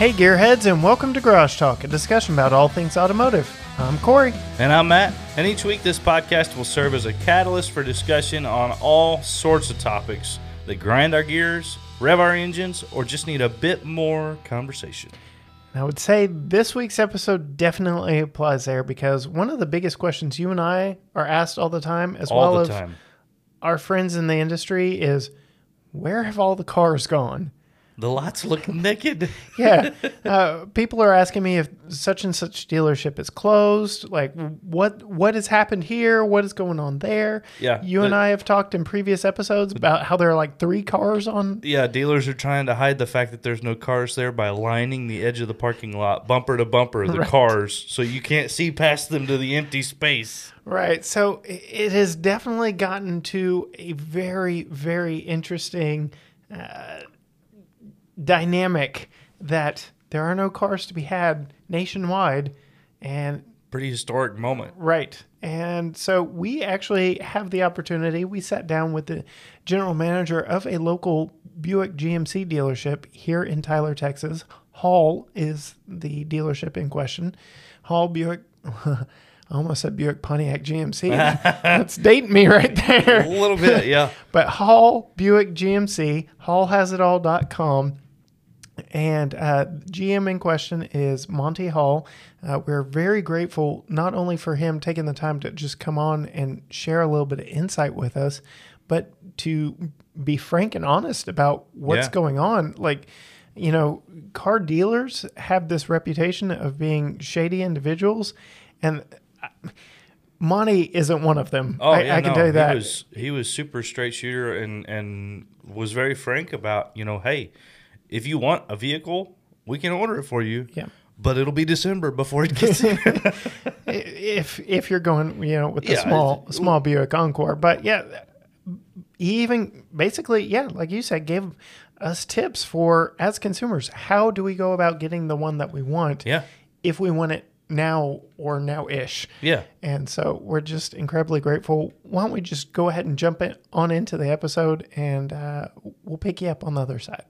Hey, gearheads, and welcome to Garage Talk, a discussion about all things automotive. I'm Cory. And I'm Matt. And each week, this podcast will serve as a catalyst for discussion on all sorts of topics that grind our gears, rev our engines, or just need a bit more conversation. I would say this week's episode definitely applies there because one of the biggest questions you and I are asked all the time, as All well the as time. our friends in the industry, is where have all the cars gone? The lots look naked. Yeah, uh, people are asking me if such and such dealership is closed. Like, what what has happened here? What is going on there? Yeah, you and I have talked in previous episodes about how there are like three cars on. Yeah, dealers are trying to hide the fact that there's no cars there by lining the edge of the parking lot, bumper to bumper, the Right. cars, so you can't see past them to the empty space. Right. So it has definitely gotten to a very, very interesting uh, dynamic that there are no cars to be had nationwide. And Pretty historic moment. right. And so we actually have the opportunity. We sat down with the general manager of a local Buick GMC dealership here in Tyler, Texas. Hall is the dealership in question. Hall Buick. I almost said Buick Pontiac GMC. That's dating me right there. A little bit, yeah. But Hall Buick GMC, hallhasitall.com. And uh, GM in question is Monte Hall. Uh, we're very grateful not only for him taking the time to just come on and share a little bit of insight with us, but to be frank and honest about what's Yeah. going on. Like, you know, car dealers have this reputation of being shady individuals, and uh, Monty isn't one of them. Oh, I, yeah, I can no, tell you that. He was he was super straight shooter and and was very frank about you know, hey, if you want a vehicle, we can order it for you. Yeah. But it'll be December before it gets here. if if you're going, you know, with the Yeah, small small Buick Encore. But yeah, he even basically, yeah, like you said, gave us tips for as consumers, how do we go about getting the one that we want yeah. if we want it now or now ish. Yeah. And so we're just incredibly grateful. Why don't we just go ahead and jump in, on into the episode and uh, we'll pick you up on the other side.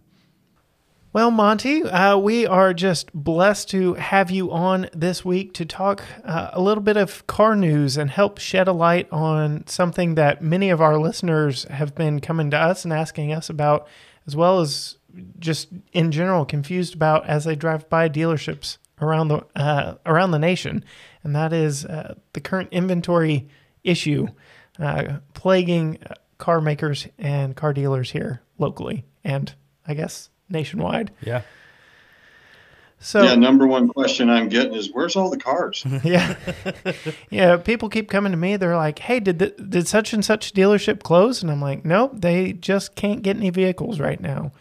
Well, Monte, uh, we are just blessed to have you on this week to talk uh, a little bit of car news and help shed a light on something that many of our listeners have been coming to us and asking us about, as well as just in general confused about as they drive by dealerships around the uh, around the nation, and that is uh, the current inventory issue uh, plaguing uh, car makers and car dealers here locally, and I guess nationwide. Yeah. So yeah, number one question I'm getting is where's all the cars? yeah, yeah. People keep coming to me. They're like, "Hey, did the, did such and such dealership close?" And I'm like, "Nope, they just can't get any vehicles right now."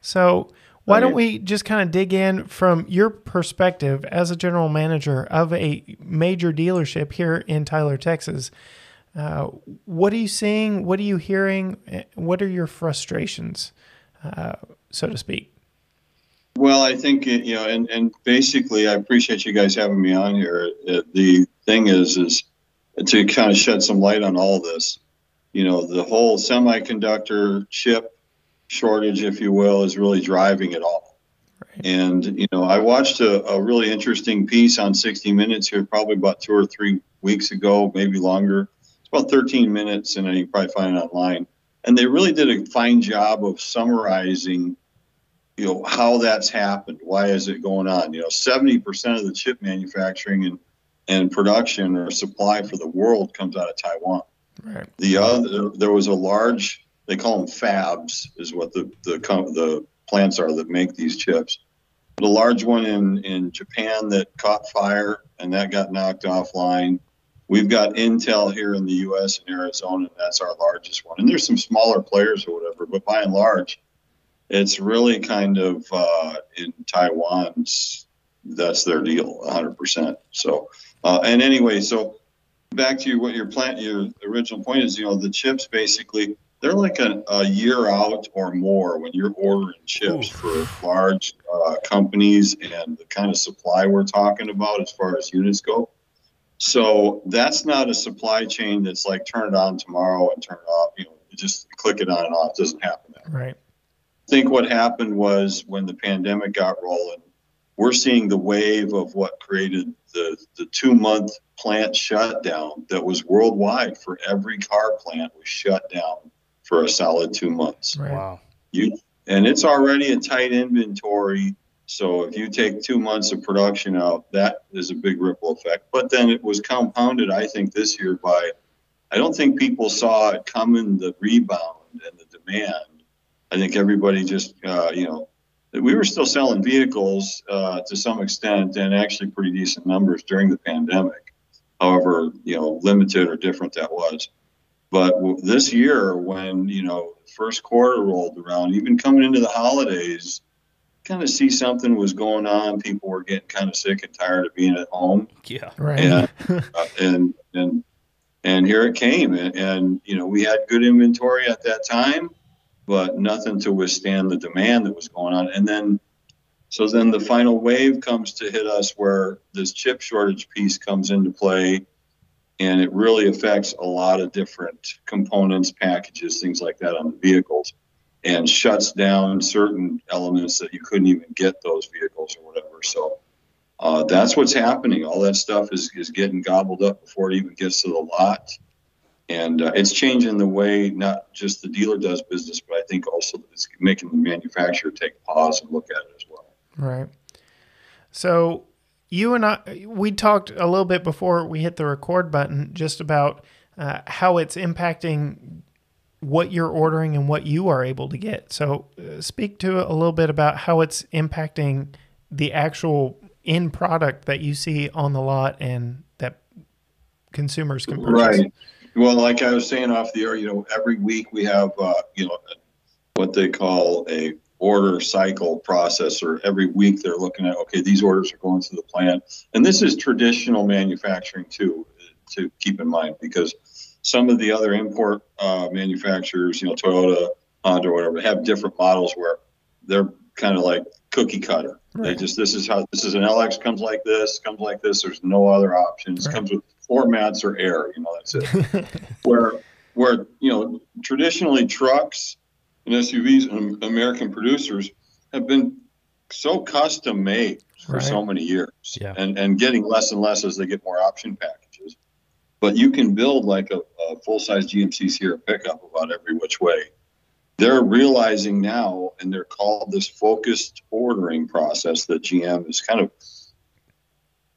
So why don't we just kind of dig in from your perspective as a general manager of a major dealership here in Tyler, Texas? Uh, what are you seeing? What are you hearing? Eh, What are your frustrations, uh, so to speak? Well, I think you know, and and basically, I appreciate you guys having me on here. Uh, the thing is, is to kind of shed some light on all this. You know, the whole semiconductor chip shortage, if you will, is really driving it all. Right. And you know, I watched a, a really interesting piece on 60 Minutes here, probably about two or three weeks ago, maybe longer. It's about 13 minutes, and you can probably find it online. And they really did a fine job of summarizing you know how that's happened. Why is it going on? You know 70% of the chip manufacturing and and production or supply for the world comes out of taiwan. Right. the other there was a large they call them fabs is what the the the plants are that make these chips. The large one in in japan that caught fire and that got knocked offline. We've got intel here in the us and arizona and that's our largest one. And there's some smaller players or whatever but by and large it's really kind of uh, in Taiwan's that's their deal 100% so uh, and anyway so back to what your plant your original point is you know the chips basically they're like a, a year out or more when you're ordering chips for large uh, companies and the kind of supply we're talking about as far as units go. So that's not a supply chain that's like turn it on tomorrow and turn it off you know you just click it on and off it doesn't happen that way. Right. Think what happened was when the pandemic got rolling, we're seeing the wave of what created the, the two month plant shutdown that was worldwide for every car plant was shut down for a solid two months. Right. Wow. You and it's already a tight inventory. So if you take two months of production out, that is a big ripple effect. But then it was compounded, I think, this year by I don't think people saw it coming, the rebound and the demand. I think everybody just, uh, you know, we were still selling vehicles uh, to some extent and actually pretty decent numbers during the pandemic. However, you know, limited or different that was. But this year, when you know first quarter rolled around, even coming into the holidays, kind of see something was going on. People were getting kind of sick and tired of being at home, Yeah. Right. and uh, and and and here it came, and, and you know we had good inventory at that time, but nothing to withstand the demand that was going on. And then, so then the final wave comes to hit us, where this chip shortage piece comes into play, and it really affects a lot of different components, packages, things like that on the vehicles, and shuts down certain elements that you couldn't even get those vehicles or whatever. So. Uh, that's what's happening. All that stuff is, is getting gobbled up before it even gets to the lot. And uh, it's changing the way not just the dealer does business, but I think also it's making the manufacturer take pause and look at it as well. Right. So you and I, we talked a little bit before we hit the record button just about uh, how it's impacting what you're ordering and what you are able to get. So uh, speak to a little bit about how it's impacting the actual end product that you see on the lot and that consumers can purchase. Right. Well, like I was saying off the air, you know, every week we have, uh, you know, what they call a order cycle processor. Every week they're looking at, okay, these orders are going to the plant. And this is traditional manufacturing too, to keep in mind, because some of the other import uh, manufacturers, you know, Toyota, Honda, or whatever, have different models where they're kind of like cookie cutter. They just, this is how, this is an LX comes like this, comes like this. There's no other options. Right. Comes with floor mats or air, you know, that's it where where you know traditionally trucks and SUVs and American producers have been so custom made for Right. so many years Yeah. and and getting less and less as they get more option packages but you can build like a, a full-size GMC Sierra pickup about every which way they're realizing now and they're called this focused ordering process that GM is kind of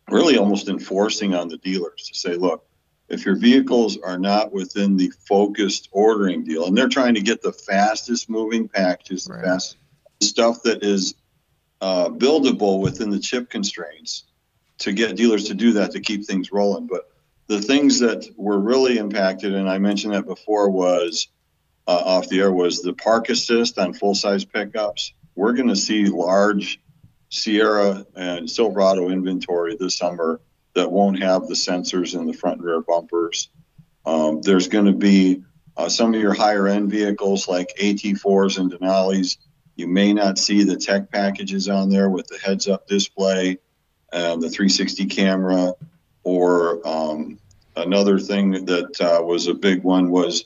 really almost enforcing on the dealers to say look if your vehicles are not within the focused ordering deal and they're trying to get the fastest moving packages Right. the fast stuff that is uh, buildable within the chip constraints to get dealers to do that to keep things rolling but the things that were really impacted and i mentioned that before was uh, off the air was the park assist on full size pickups we're going to see large sierra and silverado inventory this summer that won't have the sensors in the front and rear bumpers. Um, there's going to be uh, some of your higher end vehicles like AT4s and Denali's. You may not see the tech packages on there with the heads up display and the 360 camera. Or um, another thing that uh, was a big one was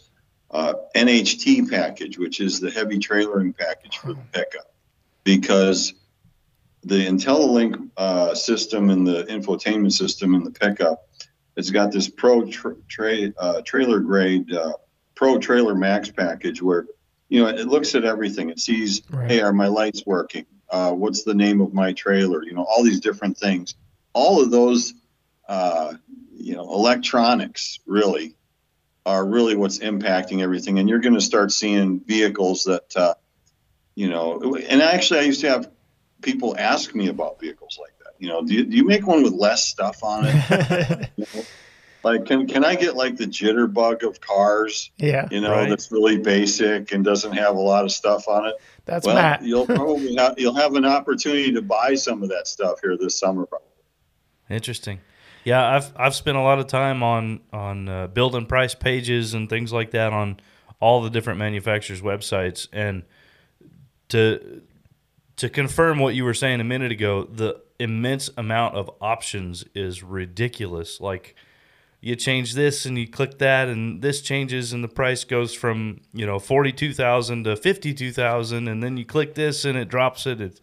uh, NHT package, which is the heavy trailering package for the pickup. Because the IntelliLink uh, system and the infotainment system in the pickup, it's got this pro tra- tra- uh, trailer grade uh, pro trailer max package where you know it looks at everything. It sees, Right. hey, are my lights working? Uh, what's the name of my trailer? You know, all these different things. All of those, uh, you know, electronics really are really what's impacting everything. And you're going to start seeing vehicles that, uh, you know, and actually, I used to have people ask me about vehicles like that. You know, do you, do you make one with less stuff on it? like, can can I get like the jitterbug of cars? yeah, You know, Right. that's really basic and doesn't have a lot of stuff on it. that's well, Matt. you'll probably have, you'll have an opportunity to buy some of that stuff here this summer. Probably. Interesting. Yeah, I've I've spent a lot of time on on uh, building price pages and things like that on all the different manufacturers' websites, and to to confirm what you were saying a minute ago, the immense amount of options is ridiculous. Like you change this and you click that, and this changes, and the price goes from you know forty two thousand to fifty two thousand, and then you click this and it drops it. It's,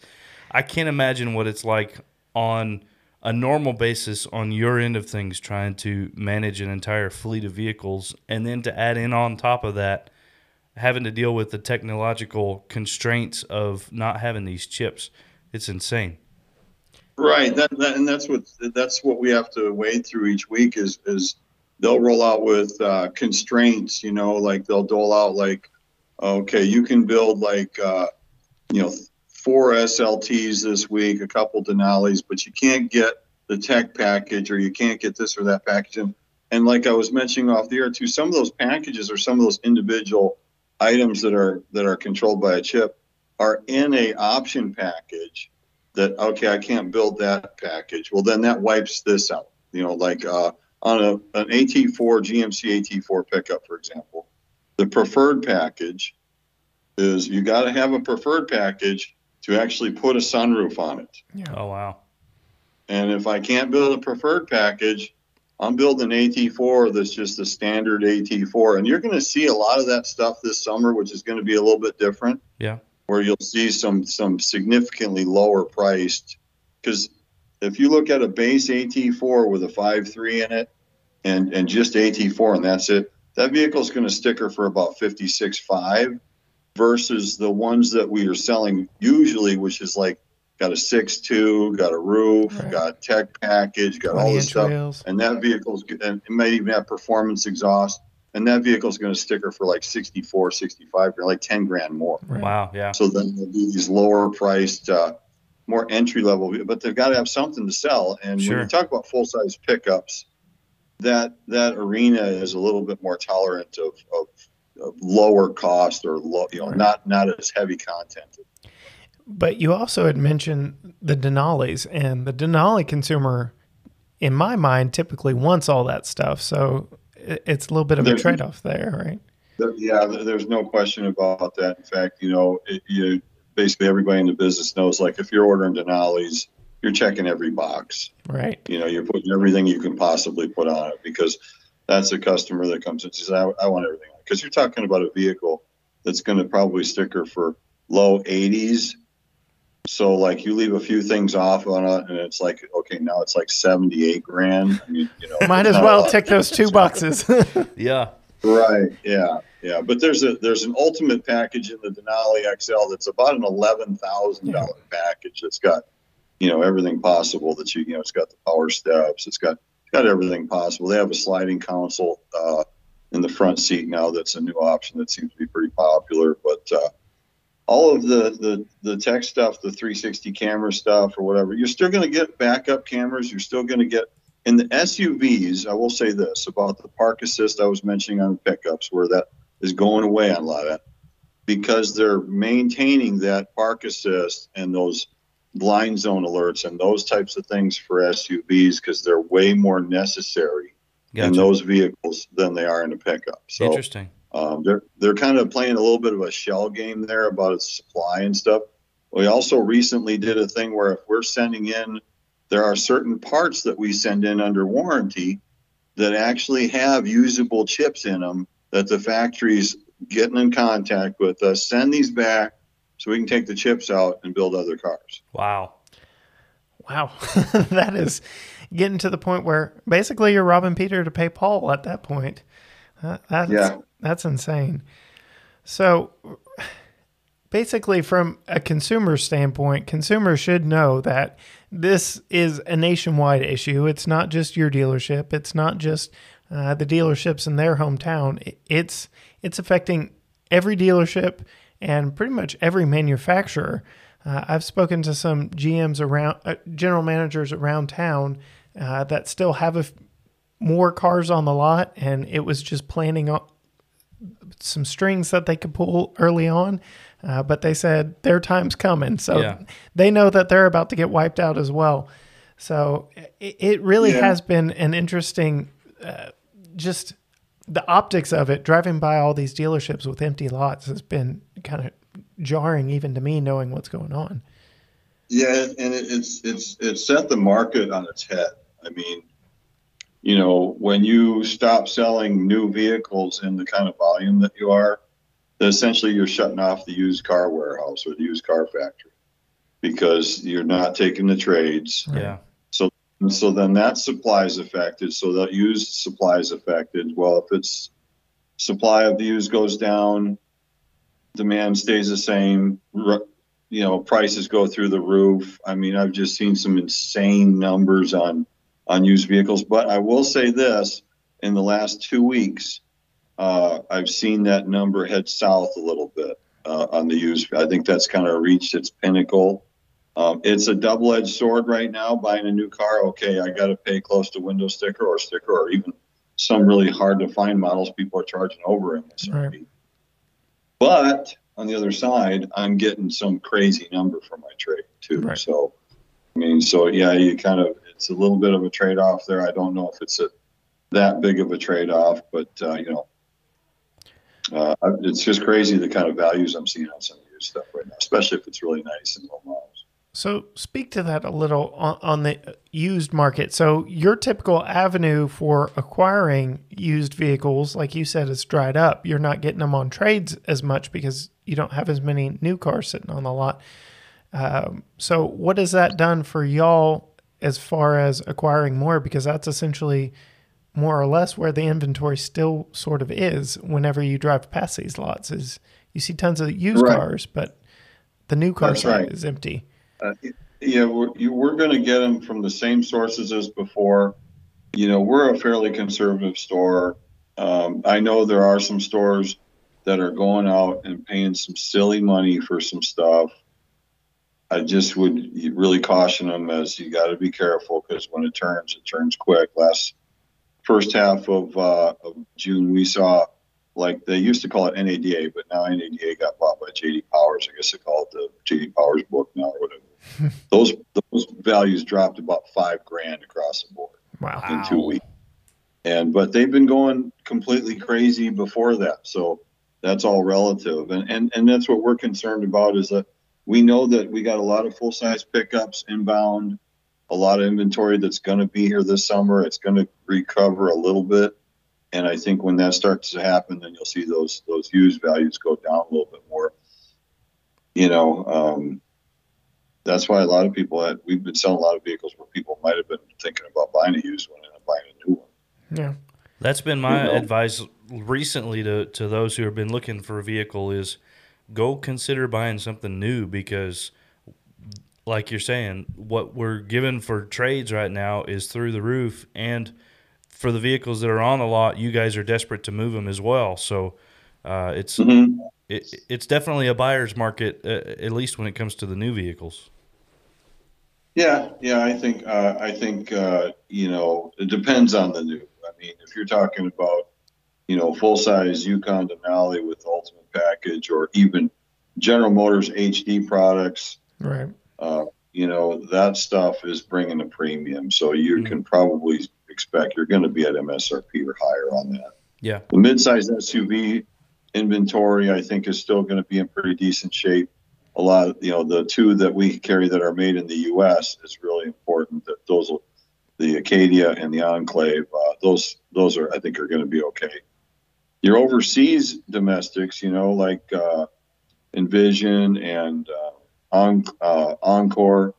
I can't imagine what it's like on a normal basis on your end of things trying to manage an entire fleet of vehicles and then to add in on top of that having to deal with the technological constraints of not having these chips. It's insane. Right. That, that and that's what that's what we have to wade through each week is is they'll roll out with uh, constraints. You know, like they'll dole out like, okay, you can build like uh, you know four SLTs this week, a couple Denali's, but you can't get the tech package or you can't get this or that package. And, and like I was mentioning off the air too, some of those packages or some of those individual items that are that are controlled by a chip are in a option package that okay i can't build that package. Well then that wipes this out. You know like uh, on a, an at4 gmc at4 pickup for example the preferred package is you got to have a preferred package to actually put a sunroof on it. Yeah. oh wow. And if i can't build a preferred package I'm building an AT4 that's just a standard AT4, and you're going to see a lot of that stuff this summer, which is going to be a little bit different. Yeah, where you'll see some some significantly lower priced. Because if you look at a base AT4 with a 5.3 in it, and and just AT4 and that's it, that vehicle is going to sticker for about 56.5, versus the ones that we are selling usually, which is like got a six two, got a roof, right. got tech package, got all this stuff, wheels. and that vehicle's and it might even have performance exhaust, and that vehicle's going to sticker for like 64, 65, like 10 grand more. Right. Wow, yeah. So then there'll be these lower priced, uh, more entry level, but they've got to have something to sell. And sure. when you talk about full size pickups, that that arena is a little bit more tolerant of, of, of lower cost or low, you know, right. not not as heavy content. But you also had mentioned the Denali's, and the Denali consumer, in my mind, typically wants all that stuff. So it's a little bit of a trade off there, right? Yeah, there's no question about that. In fact, you know, it, you basically everybody in the business knows like if you're ordering Denali's, you're checking every box. Right. You know, you're putting everything you can possibly put on it because that's a customer that comes and says, I, I want everything. Because you're talking about a vehicle that's going to probably sticker for low 80s so like you leave a few things off on it, and it's like okay, now it's like seventy eight grand. I mean, you know, might as well tick those two boxes. yeah. Right. Yeah. Yeah. But there's a there's an ultimate package in the Denali XL that's about an eleven thousand dollar package. It's got you know everything possible that you you know it's got the power steps. It's got it's got everything possible. They have a sliding console uh, in the front seat now. That's a new option that seems to be pretty popular, but. Uh, all of the, the the tech stuff, the 360 camera stuff or whatever, you're still going to get backup cameras. You're still going to get in the SUVs. I will say this about the park assist I was mentioning on the pickups, where that is going away on a lot of that, because they're maintaining that park assist and those blind zone alerts and those types of things for SUVs because they're way more necessary gotcha. in those vehicles than they are in a pickup. So interesting. Um, they're they're kind of playing a little bit of a shell game there about its supply and stuff. We also recently did a thing where if we're sending in, there are certain parts that we send in under warranty that actually have usable chips in them that the factory's getting in contact with us. Send these back so we can take the chips out and build other cars. Wow. Wow. that is getting to the point where basically you're robbing Peter to pay Paul at that point. Uh, that's, yeah. That's insane. So basically, from a consumer standpoint, consumers should know that this is a nationwide issue. It's not just your dealership. It's not just uh, the dealerships in their hometown. It's it's affecting every dealership and pretty much every manufacturer. Uh, I've spoken to some GMs around, uh, general managers around town uh, that still have more cars on the lot, and it was just planning on some strings that they could pull early on, uh, but they said their time's coming, so yeah. they know that they're about to get wiped out as well. So it, it really yeah. has been an interesting, uh, just the optics of it. Driving by all these dealerships with empty lots has been kind of jarring, even to me, knowing what's going on. Yeah, and it's it's it's set the market on its head. I mean, you know, when you stop selling new vehicles in the kind of volume that you are, essentially you're shutting off the used car warehouse or the used car factory. because you're not taking the trades. Yeah. And so then that supply is affected. So that used supply is affected. Well, if it's supply of the used goes down, demand stays the same, you know, prices go through the roof. I mean, I've just seen some insane numbers on on used vehicles. But I will say this: in the last two weeks, uh, I've seen that number head south a little bit uh, on the used. I think that's kind of reached its pinnacle. Um, it's a double-edged sword right now. Buying a new car, okay, I got to pay close to window sticker or sticker, or even some really hard to find models people are charging over MSRP. Right. But on the other side, I'm getting some crazy number for my trade too. Right. So, I mean, so yeah, you kind of it's a little bit of a trade-off there. I don't know if it's a that big of a trade-off, but uh, you know, uh, it's just crazy the kind of values I'm seeing on some of your stuff right now, especially if it's really nice and low miles. So speak to that a little on, on the used market. So your typical avenue for acquiring used vehicles, like you said, is dried up. You're not getting them on trades as much because you don't have as many new cars sitting on the lot. Um, so what has that done for y'all as far as acquiring more? Because that's essentially more or less where the inventory still sort of is whenever you drive past these lots is you see tons of used Right. cars, but the new car right. is empty. Uh, yeah, we're, you, we're going to get them from the same sources as before. You know, we're a fairly conservative store. Um, I know there are some stores that are going out and paying some silly money for some stuff. I just would really caution them as you got to be careful because when it turns, it turns quick. Last first half of, uh, of June, we saw like they used to call it NADA, but now NADA got bought by JD Powers. I guess they call it the JD Powers book now or whatever. those those values dropped about five grand across the board Wow. in two weeks. And but they've been going completely crazy before that. So that's all relative. And and, and that's what we're concerned about is that we know that we got a lot of full size pickups inbound, a lot of inventory that's gonna be here this summer. It's gonna recover a little bit. And I think when that starts to happen, then you'll see those those used values go down a little bit more. You know, um, that's why a lot of people had we've been selling a lot of vehicles where people might have been thinking about buying a used one and not buying a new one. Yeah. That's been my You know. advice recently to, to those who have been looking for a vehicle is go consider buying something new because like you're saying, what we're given for trades right now is through the roof and for the vehicles that are on the lot, you guys are desperate to move them as well. So uh, it's Mm-hmm. it, it's definitely a buyer's market, uh, at least when it comes to the new vehicles. Yeah, yeah, I think uh, I think uh, you know it depends on the new. I mean, if you're talking about you know full size Yukon Denali with ultimate package, or even General Motors HD products, Right. uh, you know that stuff is bringing a premium. So you Mhm. can probably expect you're going to be at MSRP or higher on that. Yeah. The midsize SUV inventory, I think, is still going to be in pretty decent shape. A lot of, you know, the two that we carry that are made in the U.S. is really important. That those, will- the Acadia and the Enclave, uh, those, those are, I think, are going to be okay. Your overseas domestics, you know, like uh, Envision and uh, on, uh, Encore,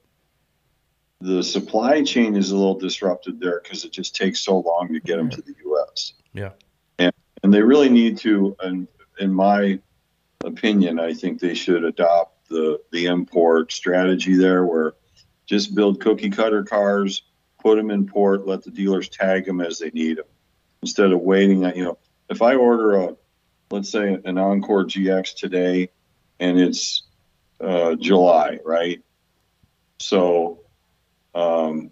the supply chain is a little disrupted there because it just takes so long to get them to the U.S. Yeah. and and they really need to, and in my opinion, I think they should adopt the the import strategy there, where just build cookie cutter cars, put them in port, let the dealers tag them as they need them, instead of waiting. You know, if I order a, let's say an Encore GX today, and it's uh, July, right? So, um,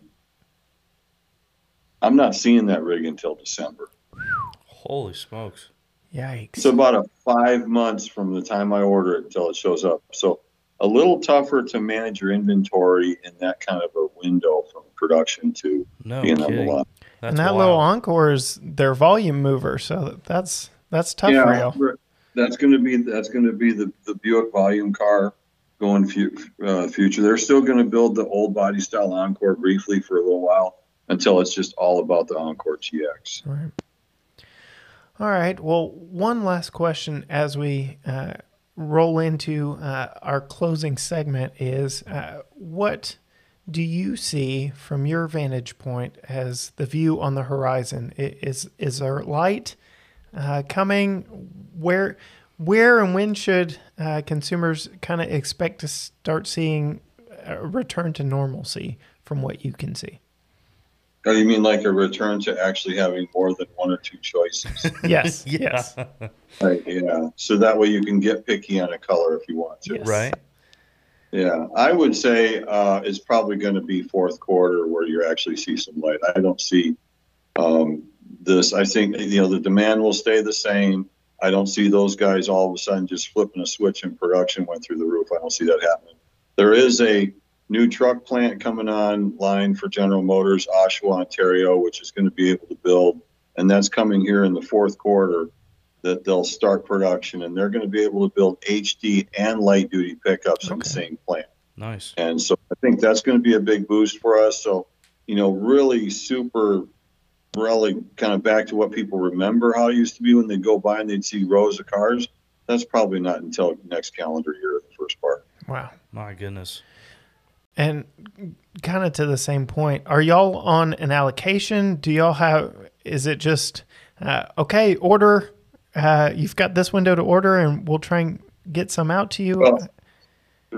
I'm not seeing that rig until December. Holy smokes. Yikes. It's about a five months from the time I order it until it shows up. So a little tougher to manage your inventory in that kind of a window from production to No being on the kidding. lot. That's and that wild. little Encore is their volume mover, so that's that's tough for you. that's going to be that's going to be the, the Buick volume car going fu- uh, future. They're still going to build the old body style Encore briefly for a little while until it's just all about the Encore GX. Right. All right. Well, one last question as we uh, roll into uh, our closing segment is uh, what do you see from your vantage point as the view on the horizon? Is is there light uh, coming? Where where and when should uh, consumers kind of expect to start seeing a return to normalcy from what you can see? Oh, you mean like a return to actually having more than one or two choices? Yes. Yes. right. Yeah. So that way you can get picky on a color if you want to. Yes. Right. Yeah, I would say uh, it's probably going to be fourth quarter where you actually see some light. I don't see um, this. I think you know the demand will stay the same. I don't see those guys all of a sudden just flipping a switch and production went through the roof. I don't see that happening. There is a new truck plant coming online for General Motors, Oshawa, Ontario, which is going to be able to build, and that's coming here in the fourth quarter. That they'll start production, and they're going to be able to build HD and light duty pickups in the same plant. Nice. And so I think that's going to be a big boost for us. So, you know, really super, really kind of back to what people remember how it used to be when they'd go by and they'd see rows of cars. That's probably not until next calendar year, the first part. Wow. My goodness. And kind of to the same point, are y'all on an allocation? Do y'all have? Is it just uh, okay? Order. Uh, you've got this window to order, and we'll try and get some out to you. Well,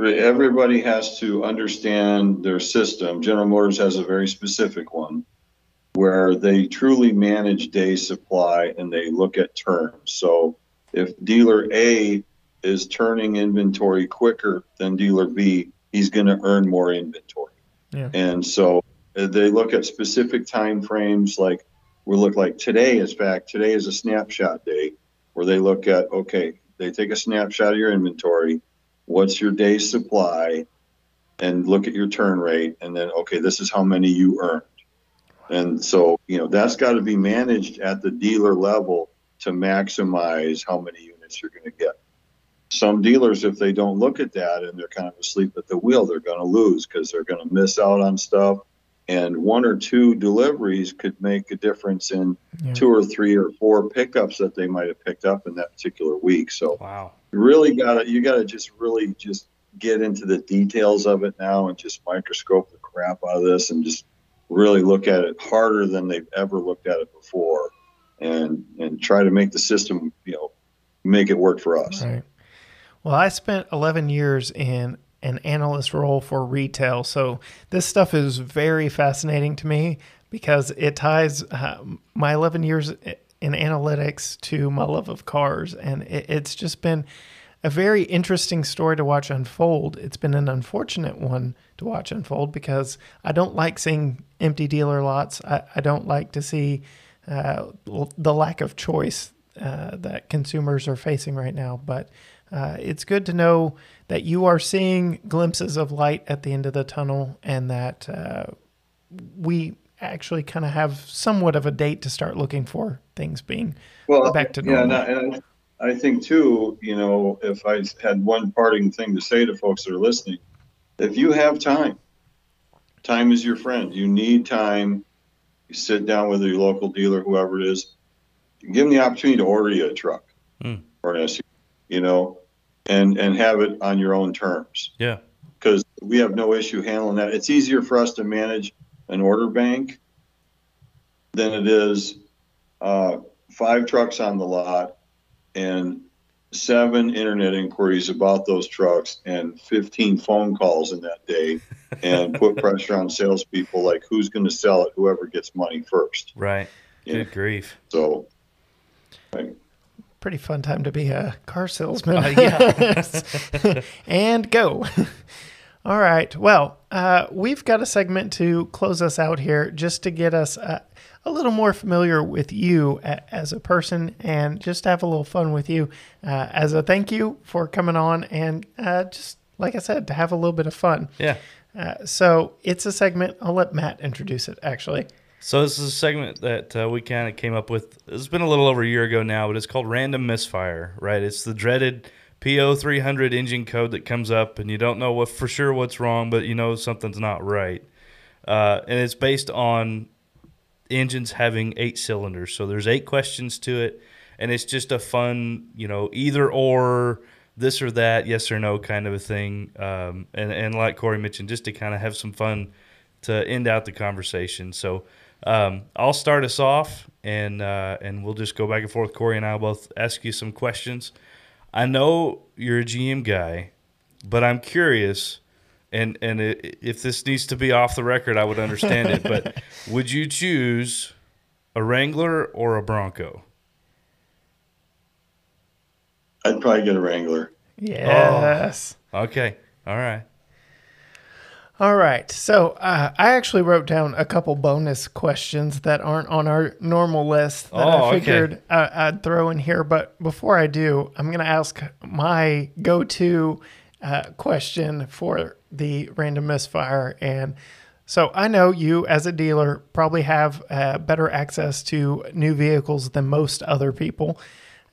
Everybody has to understand their system. General Motors has a very specific one where they truly manage day supply and they look at turns. So if dealer A is turning inventory quicker than dealer B, he's going to earn more inventory. Yeah. And so uh, they look at specific time frames like we look like today is fact today is a snapshot day where they look at okay they take a snapshot of your inventory what's your day supply and look at your turn rate and then okay this is how many you earned and so you know that's got to be managed at the dealer level to maximize how many units you're going to get some dealers if they don't look at that and they're kind of asleep at the wheel they're going to lose because they're going to miss out on stuff and one or two deliveries could make a difference in Yeah. two or three or four pickups that they might have picked up in that particular week so Wow. you really gotta you gotta just really just get into the details of it now and just microscope the crap out of this and just really look at it harder than they've ever looked at it before and and try to make the system you know make it work for us Right. Well, I spent 11 years in an analyst role for retail. So this stuff is very fascinating to me because it ties uh, my 11 years in analytics to my love of cars. And it, it's just been a very interesting story to watch unfold. It's been an unfortunate one to watch unfold because I don't like seeing empty dealer lots. I, I don't like to see uh, the lack of choice uh, that consumers are facing right now. But uh, it's good to know that you are seeing glimpses of light at the end of the tunnel and that uh, we actually kind of have somewhat of a date to start looking for things being well back to yeah and normal. I, and I I think too you know if i had one parting thing to say to folks that are listening if you have time time is your friend you need time you sit down with your local dealer whoever it is give them the opportunity to order you a truck Hmm. or an SUV, you know and and have it on your own terms Yeah. because we have no issue handling that. It's easier for us to manage an order bank than it is uh, five trucks on the lot and seven internet inquiries about those trucks and 15 phone calls in that day and put pressure on salespeople like who's going to sell it, whoever gets money first. Right. Yeah. Good grief. So, Pretty fun time to be a car salesman. Uh, yeah. and go. All right. Well, uh, we've got a segment to close us out here just to get us uh, a little more familiar with you a- as a person and just have a little fun with you uh, as a thank you for coming on and uh, just, like I said, to have a little bit of fun. Yeah. Uh, so it's a segment. I'll let Matt introduce it, actually. So this is a segment that uh, we kind of came up with. It's been a little over a year ago now, but it's called Random Misfire. Right? It's the dreaded PO three hundred engine code that comes up, and you don't know what for sure what's wrong, but you know something's not right. Uh, and it's based on engines having eight cylinders. So there's eight questions to it, and it's just a fun, you know, either or this or that, yes or no kind of a thing. Um, and, and like Cory mentioned, just to kind of have some fun to end out the conversation. So um, I'll start us off and, uh, and we'll just go back and forth. Cory and I will both ask you some questions. I know you're a GM guy, but I'm curious. And, and it, if this needs to be off the record, I would understand it. But would you choose a Wrangler or a Bronco? I'd probably get a Wrangler. Yes. Okay. All right. All right. So uh, I actually wrote down a couple bonus questions that aren't on our normal list that Oh, I okay. figured uh, I'd throw in here. But before I do, I'm going to ask my go to uh, question for the random misfire. And so I know you, as a dealer, probably have uh, better access to new vehicles than most other people.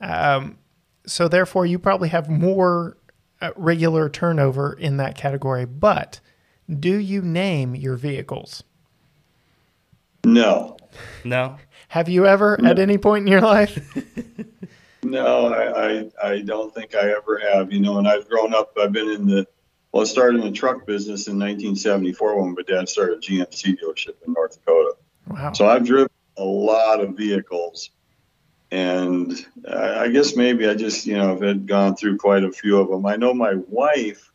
Um, so therefore, you probably have more uh, regular turnover in that category. But do you name your vehicles? No, No. Have you ever, at any point in your life? no, I, I, I don't think I ever have. You know, and I've grown up. I've been in the well, I started in the truck business in 1974 when my dad started a GMC dealership in North Dakota. Wow. So I've driven a lot of vehicles, and I I guess maybe I just you know have had gone through quite a few of them. I know my wife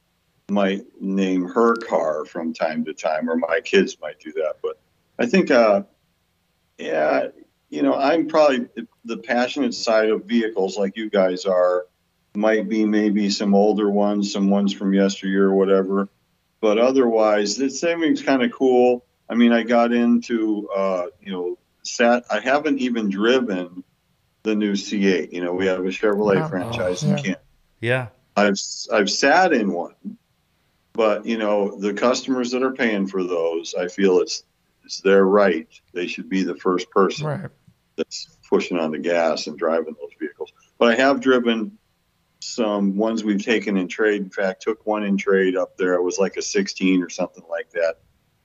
might name her car from time to time, or my kids might do that. But I think, uh, yeah, you know, I'm probably the passionate side of vehicles like you guys are. Might be maybe some older ones, some ones from yesteryear or whatever. But otherwise, this thing's kind of cool. I mean, I got into, uh, you know, sat. I haven't even driven the new C8. You know, we have a Chevrolet Wow. franchise Oh, in yeah. Canton. Yeah. I've I've sat in one, but you know the customers that are paying for those, I feel it's it's their right. They should be the first person Right. that's pushing on the gas and driving those vehicles. But I have driven some ones we've taken in trade. In fact, took one in trade up there. It was like a 16 or something like that.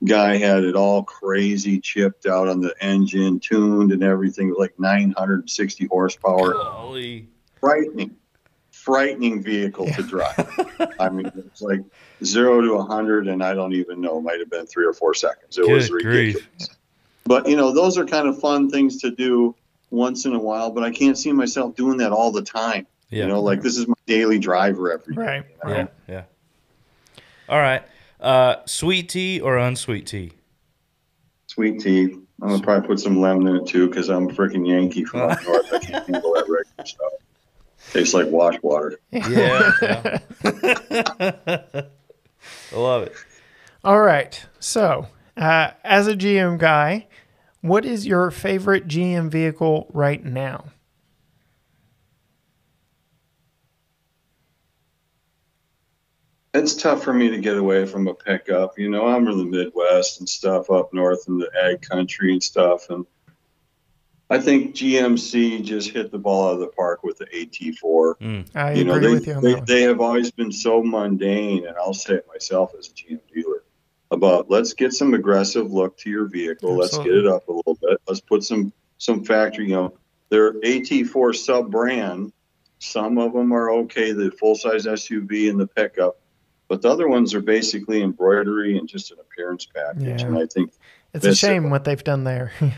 Guy had it all crazy chipped out on the engine, tuned and everything. Like 960 horsepower Golly. frightening, frightening vehicle to drive. I mean, it's like zero to a hundred, and I don't even know. It might have been three or four seconds. It was ridiculous. grief. But you know, those are kind of fun things to do once in a while. But I can't see myself doing that all the time. Yeah. You know, like this is my daily driver every day. Right. you know? Right. Yeah. All right. Uh, sweet tea or unsweet tea? Sweet tea. I'm gonna probably put some lemon in it too, because I'm a freaking Yankee from up north. I can't handle that regular stuff. Tastes like wash water. Yeah. yeah. I love it. All right. So, uh, as a GM guy, what is your favorite GM vehicle right now? it's tough for me to get away from a pickup. You know, I'm in the Midwest and stuff up north in the ag country and stuff. And I think GMC just hit the ball out of the park with the AT4. Mm. I you know, agree they, with you on they, that one. they have always been so mundane, and I'll say it myself as a GM dealer about let's get some aggressive look to your vehicle. Let's get it up a little bit. Let's put some some factory. You know, their AT4 sub brand. Some of them are okay. The full size SUV and the pickup, but the other ones are basically embroidery and just an appearance package. Yeah. And I think, It's a That's- shame what they've done there.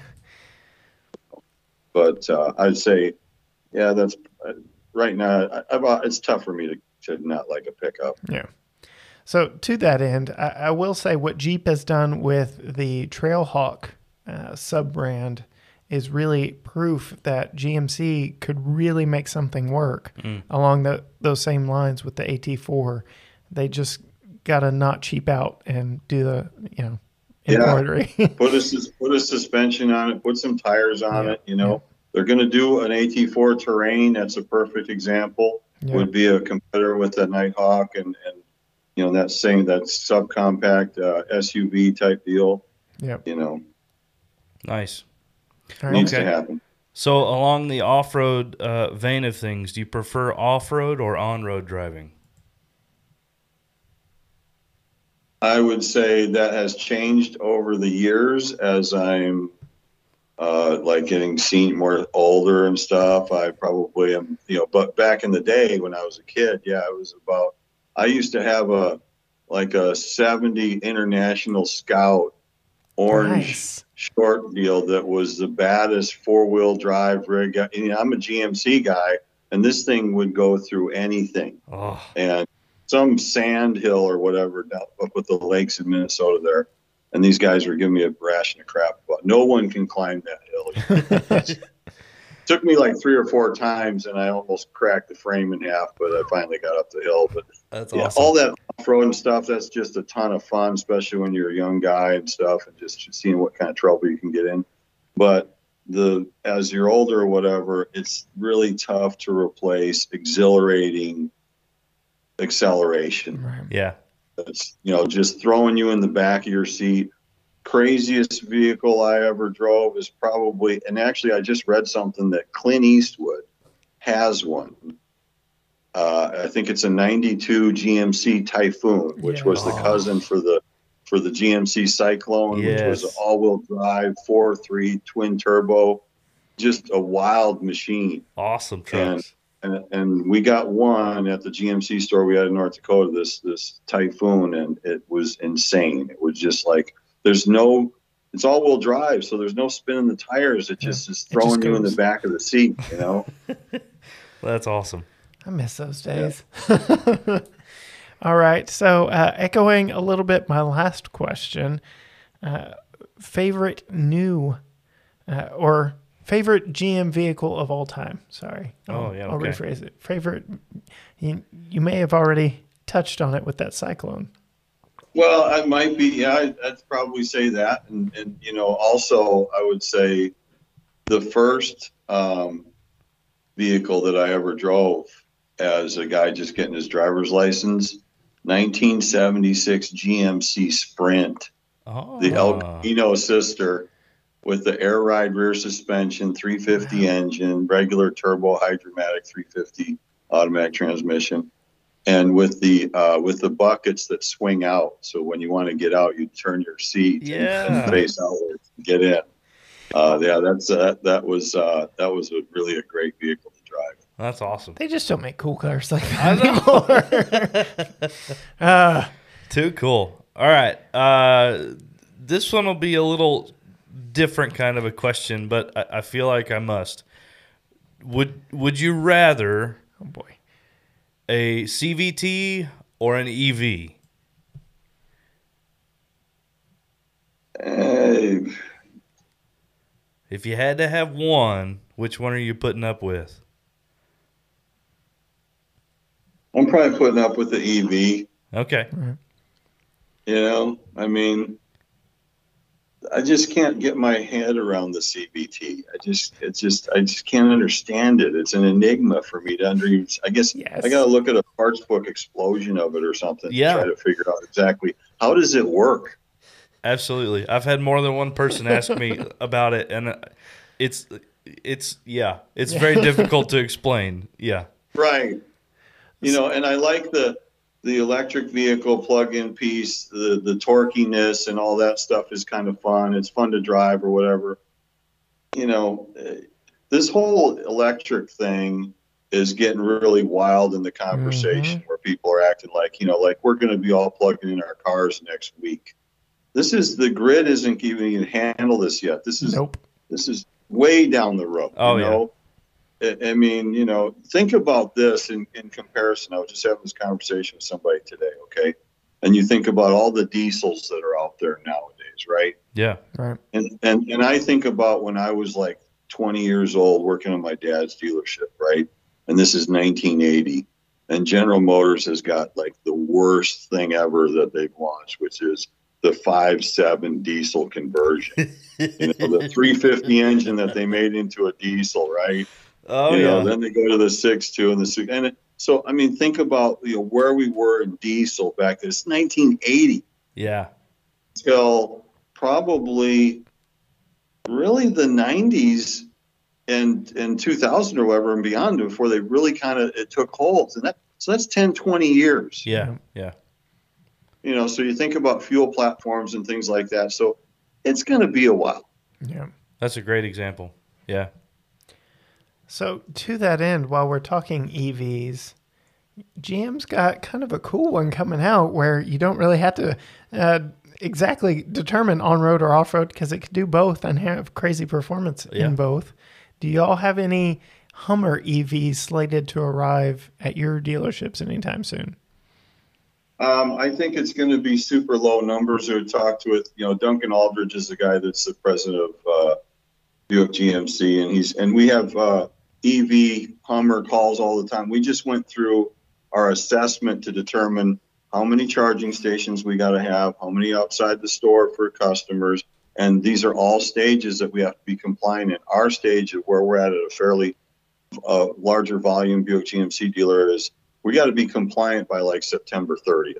but uh, I'd say, yeah, that's uh, right now. I, I've, uh, it's tough for me to, to not like a pickup. Yeah. So to that end, I, I will say what Jeep has done with the Trailhawk uh, sub brand is really proof that GMC could really make something work along the, those same lines with the AT4. They just got to not cheap out and do the you know Yeah. put a put a suspension on it, put some tires on Yeah, it. You know, they're going to do an AT4 terrain. That's a perfect example. Yeah. Would be a competitor with that Nighthawk and and you know that same that subcompact uh, SUV type deal. Yep. You know, Nice. All right. needs Okay. to happen. So, along the off road uh, vein of things, do you prefer off road or on road driving? I would say that has changed over the years as I'm uh, like getting seen more older and stuff. I probably am, you know, but back in the day when I was a kid, yeah, it was about, I used to have a, like a 70 International Scout orange Nice. short deal that was the baddest four wheel drive rig. I mean, I'm a GMC guy, and this thing would go through anything. Oh, And some sand hill or whatever down up with the lakes in Minnesota there. And these guys were giving me a brash and a crap about no one can climb that hill. Took me like three or four times, and I almost cracked the frame in half, but I finally got up the hill. But that's yeah, awesome. all that off-road stuff, that's just a ton of fun, especially when you're a young guy and stuff, and just seeing what kind of trouble you can get in. But the as you're older or whatever, it's really tough to replace exhilarating acceleration. Right. yeah. It's you know just throwing you in the back of your seat. Craziest vehicle I ever drove is probably, and actually I just read something that Clint Eastwood has one. Uh, I think it's a '92 GMC Typhoon, which was the cousin for the for the GMC Cyclone, which was an all-wheel drive, four-three twin turbo, just a wild machine Awesome trucks. And, and we got one at the GMC store we had in North Dakota. This this Typhoon, and it was insane. It was just like there's no, it's all wheel drive, so there's no spin in the tires. It just is just throwing you in the back of the seat. You know, That's awesome. I miss those days. All right. So, uh, echoing a little bit my last question, uh, favorite new uh, or favorite GM vehicle of all time? Sorry. I'll, Oh, yeah, I'll rephrase it. Favorite, you, you may have already touched on it with that Cyclone. well, I might be. Yeah, I, I'd probably say that, and and you know, also I would say the first um, vehicle that I ever drove as a guy just getting his driver's license. 1976 GMC Sprint, Oh, the El Camino sister, with the air ride rear suspension, 350 engine, regular turbo hydromatic 350 automatic transmission, and with the uh, with the buckets that swing out. So when you want to get out, you turn your seat and- Yeah. and, face outwards and get in. Uh, yeah, that's uh, that was uh, that was a, really a great vehicle to drive. That's awesome. They just don't make cool cars like I that know. anymore. uh, Too cool. All right. Uh, this one will be a little different kind of a question, but I, I feel like I must. Would Would you rather oh boy. a CVT or an EV? Uh, If you had to have one, which one are you putting up with? I'm probably putting up with the EV. Okay. You know, I mean, I just can't get my head around the CVT. I just, it's just, I just can't understand it. It's an enigma for me to under. I guess Yes. I got to look at a parts book explosion of it or something Yeah. to try to figure out exactly how does it work. Absolutely. I've had more than one person ask me about it, and uh, it's it's yeah, it's very difficult to explain. Yeah. Right. You know, and I like the the electric vehicle plug-in piece, the the torquiness and all that stuff is kind of fun. It's fun to drive or whatever. You know, eh, this whole electric thing is getting really wild in the conversation where people are acting like, you know, like we're going to be all plugging in our cars next week. This is the grid isn't even handle this yet. This is Nope. this is way down the road. Oh, you know? I, I mean, you know, think about this in, in comparison. I was just having this conversation with somebody today, okay? And you think about all the diesels that are out there nowadays, right? Yeah. Right. And and and I think about when I was like 20 years old working on my dad's dealership, right? And this is 1980. And General Motors has got like the worst thing ever that they've launched, which is the five seven diesel conversion. you know, the 350 engine that they made into a diesel, right? Oh you know, yeah. then they go to the six two and the six and it, so I mean think about you know where we were in diesel back then. It's 1980 yeah. till probably really the 90s and and 2000 or whatever and beyond before they really kind of it took hold and that so that's 10 20 years Yeah. Yeah. you know so you think about fuel platforms and things like that so it's going to be a while Yeah. That's a great example. Yeah. So, to that end, while we're talking EVs, GM's got kind of a cool one coming out where you don't really have to uh, exactly determine on road or off road because it can do both and have crazy performance Yeah. in both. Do y'all have any Hummer EVs slated to arrive at your dealerships anytime soon? Um, I think it's going to be super low numbers. Or talked with, you know, Duncan Aldred is the guy that's the president of uh, Buick GMC, and he's and we have uh, EV Hummer calls all the time. We just went through our assessment to determine how many charging stations we got to have, how many outside the store for customers, and these are all stages that we have to be compliant in. Our stage of where we're at at a fairly uh, larger volume Buick GMC dealer is we got to be compliant by like September 30th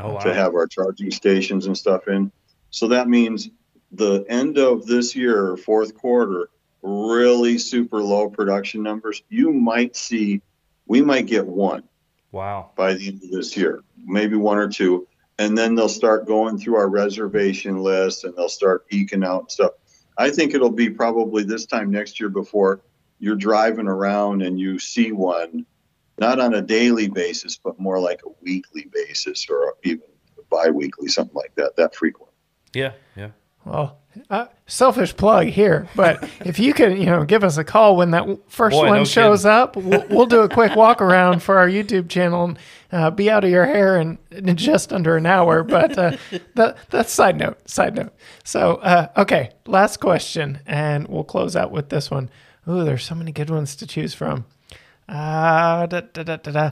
Oh wow. to have our charging stations and stuff in. So that means the end of this year, fourth quarter, really super low production numbers. You might see, we might get one Wow. by the end of this year, maybe one or two. And then they'll start going through our reservation list and they'll start eking out stuff. I think it'll be probably this time next year before you're driving around and you see one, not on a daily basis, but more like a weekly basis or even bi weekly, something like that, that frequent. Yeah. Yeah. Well, uh, selfish plug here, but if you can, you know, give us a call when that first Boy, one no shows kidding. up, we'll, we'll do a quick walk around for our YouTube channel and uh, be out of your hair in, in just under an hour. But uh, that, that's side note. Side note. So, uh, okay, last question, and we'll close out with this one. Ooh, there's so many good ones to choose from. Uh, da, da, da, da, da.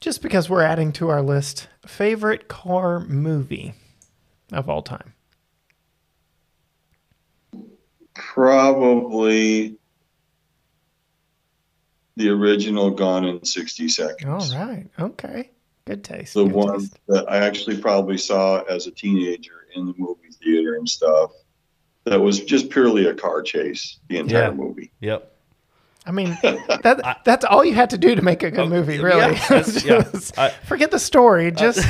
Just because we're adding to our list, favorite car movie of all time. Probably the original Gone in 60 Seconds. All right. Okay. Good taste. the Good one taste. that I actually probably saw as a teenager in the movie theater and stuff. That was just purely a car chase, the entire Yeah. movie. Yep. I mean, that that's all you had to do to make a good Oh, movie, really. yeah. Just I- forget the story. Just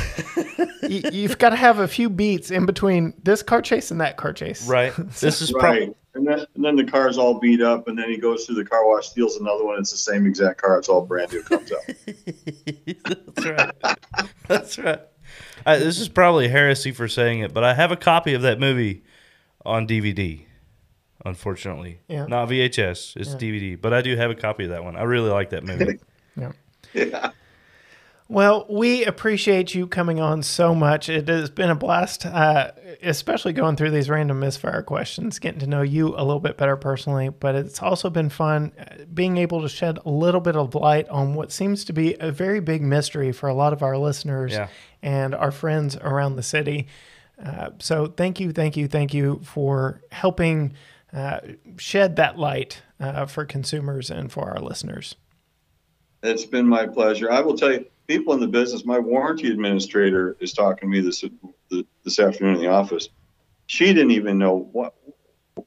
you, you've got to have a few beats in between this car chase and that car chase. Right. This is probably Right. And then, and then the car's all beat up, and then he goes through the car wash, steals another one. It's the same exact car. It's all brand new. Comes out. That's right. That's right. I, this is probably heresy for saying it, but I have a copy of that movie on DVD. Unfortunately, Yeah. not VHS. It's Yeah. DVD, but I do have a copy of that one. I really like that movie. Yeah. Yeah. Well, we appreciate you coming on so much. It has been a blast, uh, especially going through these random misfire questions, getting to know you a little bit better personally. But it's also been fun uh, being able to shed a little bit of light on what seems to be a very big mystery for a lot of our listeners Yeah. and our friends around the city. Uh, so thank you, thank you, thank you for helping uh, shed that light uh, for consumers and for our listeners. It's been my pleasure. I will tell you, people in the business. My warranty administrator is talking to me this this afternoon in the office. She didn't even know what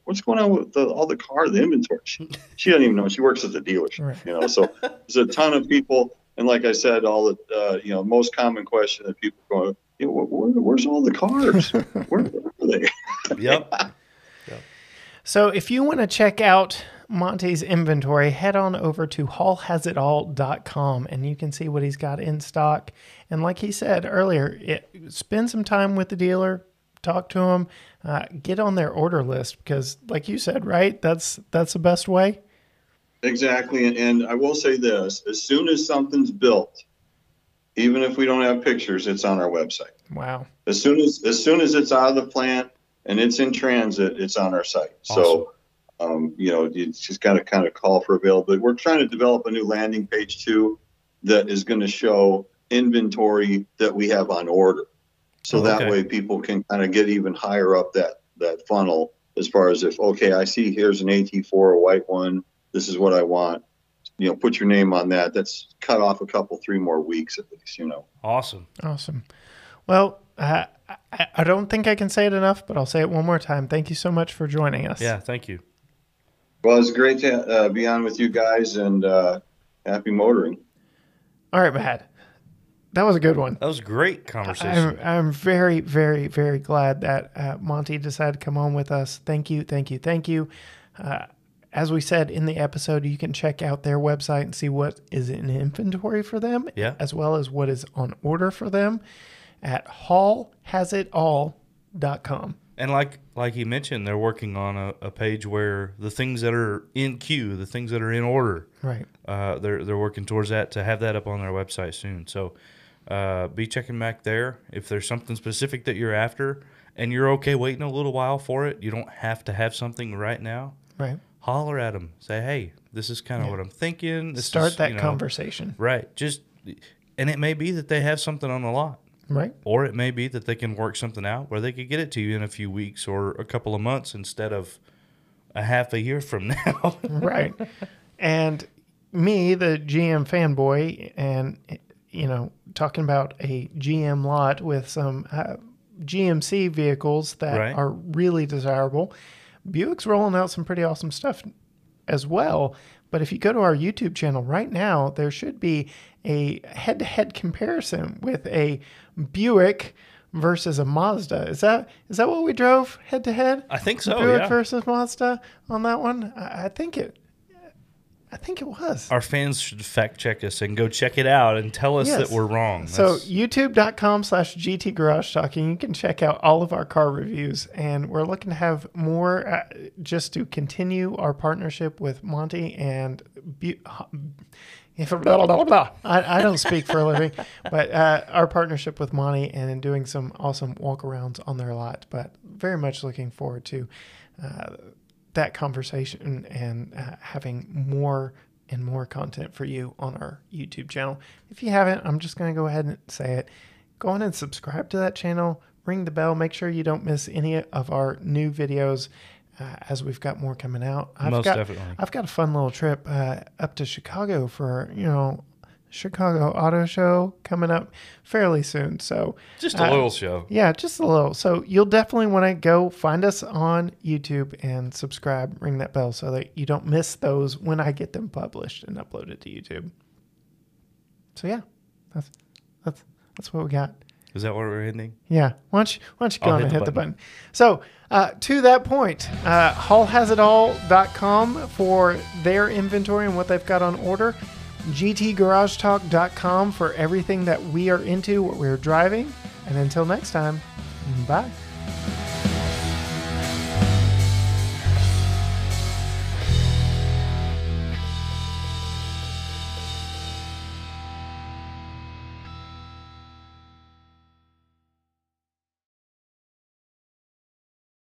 what's going on with the, all the car, the inventory. She, she doesn't even know. She works at the dealership, Right. you know. So there's a ton of people, and like I said, all the uh, you know most common question that people go, you know, where, where's all the cars? Where, where are they? yep. So if you want to check out Monte's inventory, head on over to hallhasitall.com and you can see what he's got in stock. And like he said earlier, it, spend some time with the dealer, talk to him, uh, get on their order list because, like you said, right? That's that's the best way. Exactly, and, and I will say this: as soon as something's built, even if we don't have pictures, it's on our website. Wow. As soon as as soon as it's out of the plant and it's in transit, it's on our site. So, um, you know, you just got to kind of call for availability. We're trying to develop a new landing page too, that is going to show inventory that we have on order. So Oh, that way, people can kind of get even higher up that that funnel as far as if okay, I see here's an AT4, a white one. This is what I want. You know, put your name on that. That's cut off a couple, three more weeks at least. You know. Awesome. Awesome. Well, uh, I, I don't think I can say it enough, but I'll say it one more time. Thank you so much for joining us. Yeah. Thank you. Well, it's great to uh, be on with you guys and uh, happy motoring. All right, Matt. That was a good one. That was a great conversation. I'm, I'm very, very, very glad that uh, Monte decided to come on with us. Thank you, thank you, thank you. Uh, as we said in the episode, you can check out their website and see what is in inventory for them, Yeah. as well as what is on order for them at hallhasitall.com. And like like he mentioned, they're working on a, a page where the things that are in queue, the things that are in order, Right. uh, they're they're working towards that to have that up on their website soon. So uh, be checking back there if there's something specific that you're after, and you're okay waiting a little while for it. You don't have to have something right now. Right. Holler at them. Say, hey, this is kind of Yeah. what I'm thinking. This Start is, that you know, conversation. Right. Just and it may be that they have something on the lot. Right. Or it may be that they can work something out where they could get it to you in a few weeks or a couple of months instead of a half a year from now. right. And me, the GM fanboy, and you know, talking about a GM lot with some uh, GMC vehicles that Right. are really desirable. Buick's rolling out some pretty awesome stuff as well. But if you go to our YouTube channel right now, there should be a head-to-head comparison with a Buick versus a Mazda. Is that is that what we drove head to head? I think so. Buick yeah. versus Mazda on that one. I, I think it. I think it was. Our fans should fact check us and go check it out and tell us Yes. that we're wrong. So That's- youtube.com slash GT Garage Talking, you can check out all of our car reviews. And we're looking to have more uh, just to continue our partnership with Monte and Bu- if blah, blah, blah. I, I don't speak for a living, but uh, our partnership with Monte and in doing some awesome walkarounds on their lot. But very much looking forward to uh, that conversation and uh, having more and more content for you on our YouTube channel. If you haven't, I'm just going to go ahead and say it. Go on and subscribe to that channel, ring the bell, make sure you don't miss any of our new videos uh, as we've got more coming out. I've Most got, definitely. I've got a fun little trip uh, up to Chicago for, you know, Chicago Auto Show coming up fairly soon. So just a uh, little show. yeah, just a little. So you'll definitely want to go find us on YouTube and subscribe, ring that bell so that you don't miss those when I get them published and uploaded to YouTube. So yeah, that's that's that's what we got. Is that what we're ending? Yeah, why don't you, why don't you go I'll on hit and the hit the button. button? So uh, to that point, uh, hallhasitall.com for their inventory and what they've got on order. GTGarageTalk.com for everything that we are into, what we're driving. And until next time, bye.